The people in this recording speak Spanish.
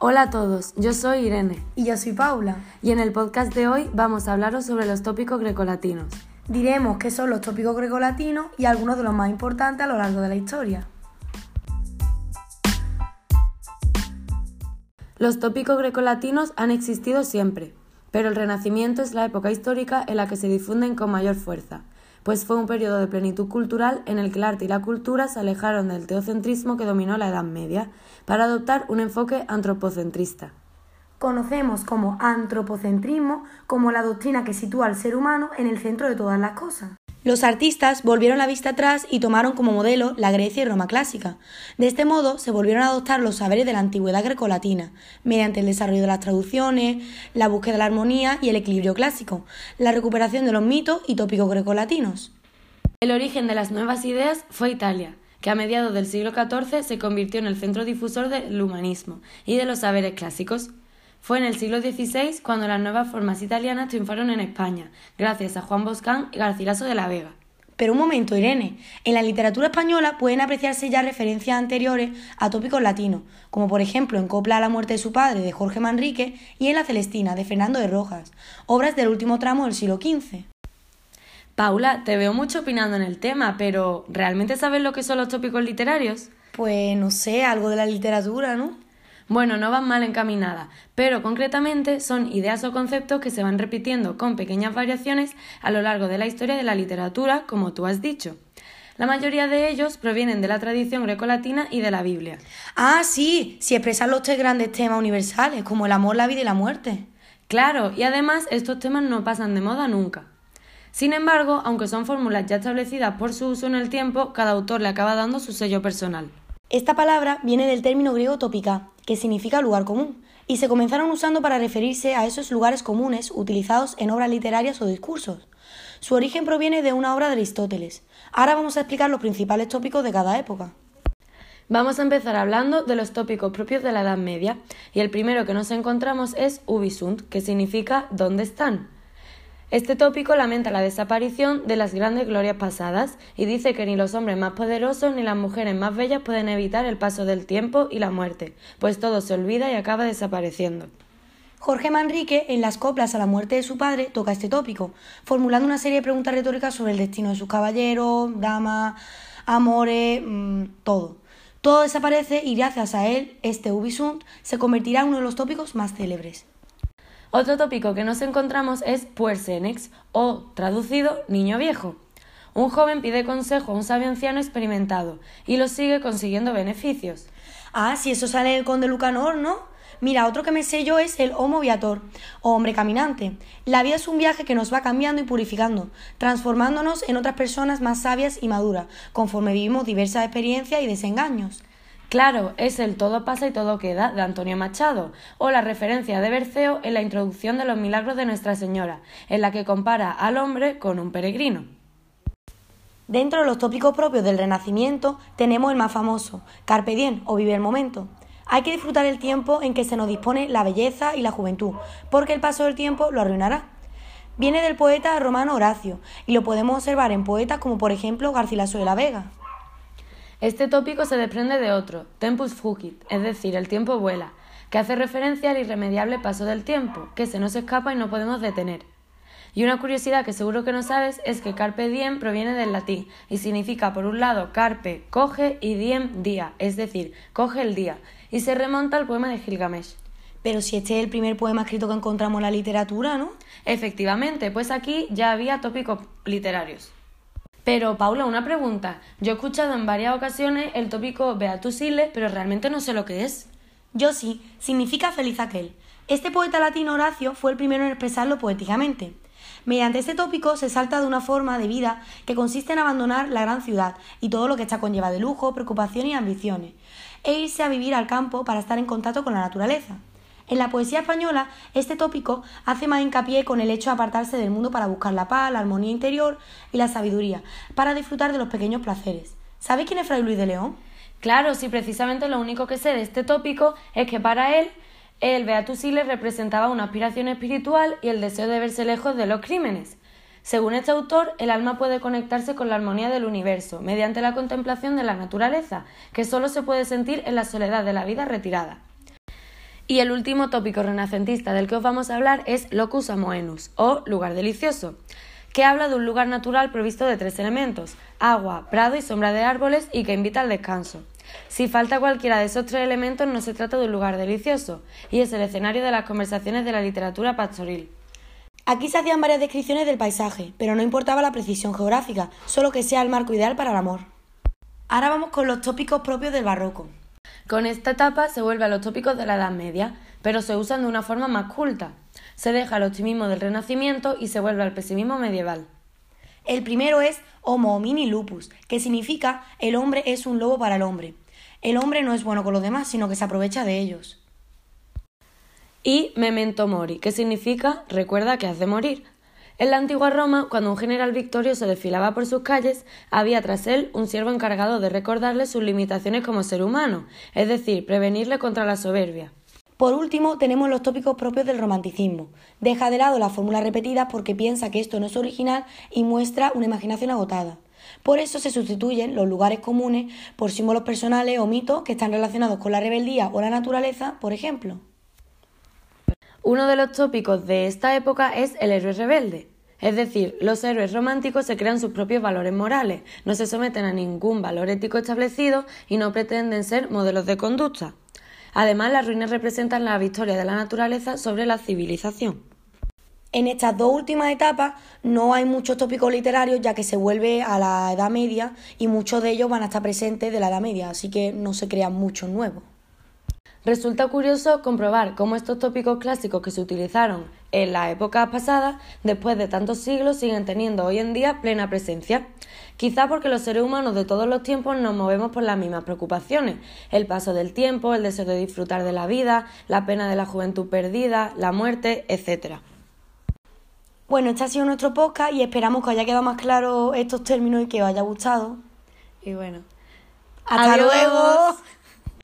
Hola a todos, yo soy Irene Y yo soy Paula. y en el podcast de hoy vamos a hablaros sobre los tópicos grecolatinos. Diremos qué son los tópicos grecolatinos y algunos de los más importantes a lo largo de la historia. Los tópicos grecolatinos han existido siempre, pero el Renacimiento es la época histórica en la que se difunden con mayor fuerza, pues fue un periodo de plenitud cultural en el que el arte y la cultura se alejaron del teocentrismo que dominó la Edad Media, para adoptar un enfoque antropocentrista. Conocemos como antropocentrismo como la doctrina que sitúa al ser humano en el centro de todas las cosas. Los artistas volvieron la vista atrás y tomaron como modelo la Grecia y Roma clásica. De este modo se volvieron a adoptar los saberes de la antigüedad grecolatina, mediante el desarrollo de las traducciones, la búsqueda de la armonía y el equilibrio clásico, la recuperación de los mitos y tópicos grecolatinos. El origen de las nuevas ideas fue Italia, que a mediados del siglo XIV se convirtió en el centro difusor del humanismo y de los saberes clásicos. Fue en el siglo XVI cuando las nuevas formas italianas triunfaron en España, gracias a Juan Boscán y Garcilaso de la Vega. Pero un momento, Irene. En la literatura española pueden apreciarse ya referencias anteriores a tópicos latinos, como por ejemplo en Copla a la muerte de su padre de Jorge Manrique y en La Celestina de Fernando de Rojas, obras del último tramo del siglo XV. Paula, te veo mucho opinando en el tema, pero ¿realmente sabes lo que son los tópicos literarios? Pues no sé, algo de la literatura, ¿no? Bueno, no van mal encaminada, pero concretamente son ideas o conceptos que se van repitiendo con pequeñas variaciones a lo largo de la historia de la literatura, como tú has dicho. La mayoría de ellos provienen de la tradición grecolatina y de la Biblia. Ah, sí, si expresan los tres grandes temas universales, como el amor, la vida y la muerte. Claro, y además estos temas no pasan de moda nunca. Sin embargo, aunque son fórmulas ya establecidas por su uso en el tiempo, cada autor le acaba dando su sello personal. Esta palabra viene del término griego topica, que significa lugar común, y se comenzaron usando para referirse a esos lugares comunes utilizados en obras literarias o discursos. Su origen proviene de una obra de Aristóteles. Ahora vamos a explicar los principales tópicos de cada época. Vamos a empezar hablando de los tópicos propios de la Edad Media, y el primero que nos encontramos es ubisunt, que significa ¿dónde están? Este tópico lamenta la desaparición de las grandes glorias pasadas y dice que ni los hombres más poderosos ni las mujeres más bellas pueden evitar el paso del tiempo y la muerte, pues todo se olvida y acaba desapareciendo. Jorge Manrique, en las coplas a la muerte de su padre, toca este tópico, formulando una serie de preguntas retóricas sobre el destino de sus caballeros, damas, amores, mmm, todo. Todo desaparece y gracias a él, este Ubisunt se convertirá en uno de los tópicos más célebres. Otro tópico que nos encontramos es puersenex, o traducido niño viejo. Un joven pide consejo a un sabio anciano experimentado y lo sigue consiguiendo beneficios. Ah, si eso sale del conde Lucanor, ¿no? Mira, otro que me sé yo es el Homo Viator, o hombre caminante. La vida es un viaje que nos va cambiando y purificando, transformándonos en otras personas más sabias y maduras, conforme vivimos diversas experiencias y desengaños. Claro, es el Todo pasa y todo queda de Antonio Machado, o la referencia de Berceo en la introducción de los milagros de Nuestra Señora, en la que compara al hombre con un peregrino. Dentro de los tópicos propios del Renacimiento tenemos el más famoso, Carpe diem o vive el momento. Hay que disfrutar el tiempo en que se nos dispone la belleza y la juventud, porque el paso del tiempo lo arruinará. Viene del poeta romano Horacio y lo podemos observar en poetas como por ejemplo Garcilaso de la Vega. Este tópico se desprende de otro, tempus fugit, es decir, el tiempo vuela, que hace referencia al irremediable paso del tiempo, que se nos escapa y no podemos detener. Y una curiosidad que seguro que no sabes es que carpe diem proviene del latín y significa por un lado carpe, coge y diem día, es decir, coge el día, y se remonta al poema de Gilgamesh. Pero si este es el primer poema escrito que encontramos en la literatura, ¿no? Efectivamente, pues aquí ya había tópicos literarios. Pero, Paula, una pregunta. Yo he escuchado en varias ocasiones el tópico Beatus Ille, pero realmente no sé lo que es. Yo sí, significa feliz aquel. Este poeta latino Horacio fue el primero en expresarlo poéticamente. Mediante este tópico se salta de una forma de vida que consiste en abandonar la gran ciudad y todo lo que está conlleva de lujo, preocupación y ambiciones, e irse a vivir al campo para estar en contacto con la naturaleza. En la poesía española, este tópico hace más hincapié con el hecho de apartarse del mundo para buscar la paz, la armonía interior y la sabiduría, para disfrutar de los pequeños placeres. ¿Sabéis quién es Fray Luis de León? Claro, sí, precisamente lo único que sé de este tópico es que para él el Beatus Ille representaba una aspiración espiritual y el deseo de verse lejos de los crímenes. Según este autor, el alma puede conectarse con la armonía del universo mediante la contemplación de la naturaleza, que solo se puede sentir en la soledad de la vida retirada. Y el último tópico renacentista del que os vamos a hablar es locus amoenus, o lugar delicioso, que habla de un lugar natural provisto de tres elementos, agua, prado y sombra de árboles, y que invita al descanso. Si falta cualquiera de esos tres elementos no se trata de un lugar delicioso, y es el escenario de las conversaciones de la literatura pastoril. Aquí se hacían varias descripciones del paisaje, pero no importaba la precisión geográfica, solo que sea el marco ideal para el amor. Ahora vamos con los tópicos propios del barroco. Con esta etapa se vuelve a los tópicos de la Edad Media, pero se usan de una forma más culta. Se deja el optimismo del Renacimiento y se vuelve al pesimismo medieval. El primero es Homo homini lupus, que significa el hombre es un lobo para el hombre. El hombre no es bueno con los demás, sino que se aprovecha de ellos. Y memento mori, que significa recuerda que has de morir. En la antigua Roma, cuando un general victorioso desfilaba por sus calles, había tras él un siervo encargado de recordarle sus limitaciones como ser humano, es decir, prevenirle contra la soberbia. Por último, tenemos los tópicos propios del romanticismo. Deja de lado las fórmulas repetidas porque piensa que esto no es original y muestra una imaginación agotada. Por eso se sustituyen los lugares comunes por símbolos personales o mitos que están relacionados con la rebeldía o la naturaleza, por ejemplo. Uno de los tópicos de esta época es el héroe rebelde. Es decir, los héroes románticos se crean sus propios valores morales, no se someten a ningún valor ético establecido y no pretenden ser modelos de conducta. Además, las ruinas representan la victoria de la naturaleza sobre la civilización. En estas dos últimas etapas no hay muchos tópicos literarios ya que se vuelve a la Edad Media y muchos de ellos van a estar presentes de la Edad Media, así que no se crean muchos nuevos. Resulta curioso comprobar cómo estos tópicos clásicos que se utilizaron en la época pasada, después de tantos siglos, siguen teniendo hoy en día plena presencia. Quizá porque los seres humanos de todos los tiempos nos movemos por las mismas preocupaciones, el paso del tiempo, el deseo de disfrutar de la vida, la pena de la juventud perdida, la muerte, etc. Bueno, este ha sido nuestro podcast y esperamos que haya quedado más claro estos términos y que os haya gustado. Y bueno, hasta luego.